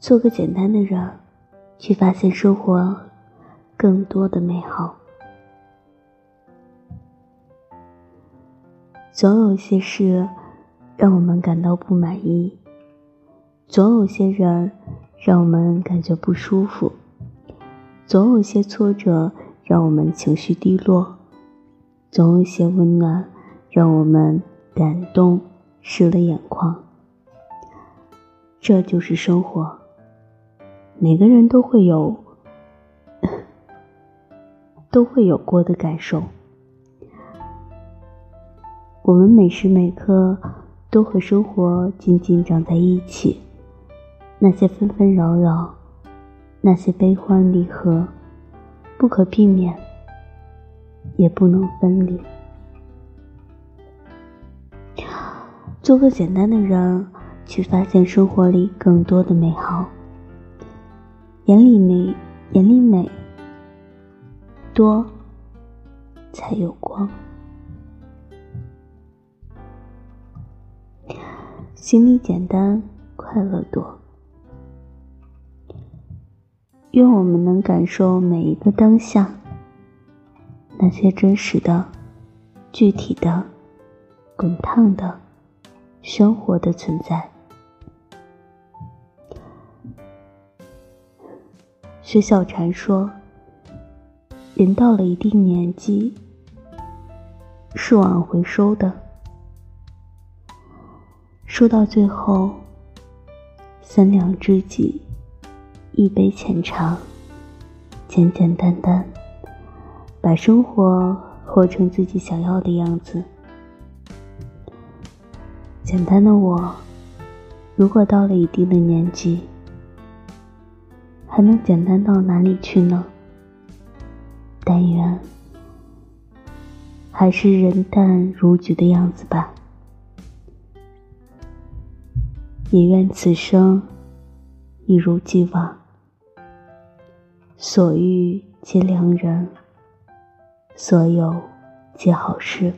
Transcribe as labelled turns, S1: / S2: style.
S1: 做个简单的人，去发现生活更多的美好。总有些事让我们感到不满意，总有些人让我们感觉不舒服，总有些挫折让我们情绪低落，总有些温暖让我们感动湿了眼眶。这就是生活。每个人都会有，都会有过的感受。我们每时每刻都和生活紧紧长在一起，那些纷纷扰扰，那些悲欢离合，不可避免，也不能分离。做个简单的人，去发现生活里更多的美好。眼里美，眼里美多，才有光。心里简单，快乐多。愿我们能感受每一个当下，那些真实的、具体的、滚烫的、生活的存在。薛小禅说：“人到了一定年纪，是往回收的。”说到最后，三两知己，一杯浅茶，简简单单，把生活活成自己想要的样子。简单的我，如果到了一定的年纪，还能简单到哪里去呢？但愿还是人淡如菊的样子吧。也愿此生一如既往，所遇皆良人，所有皆好事。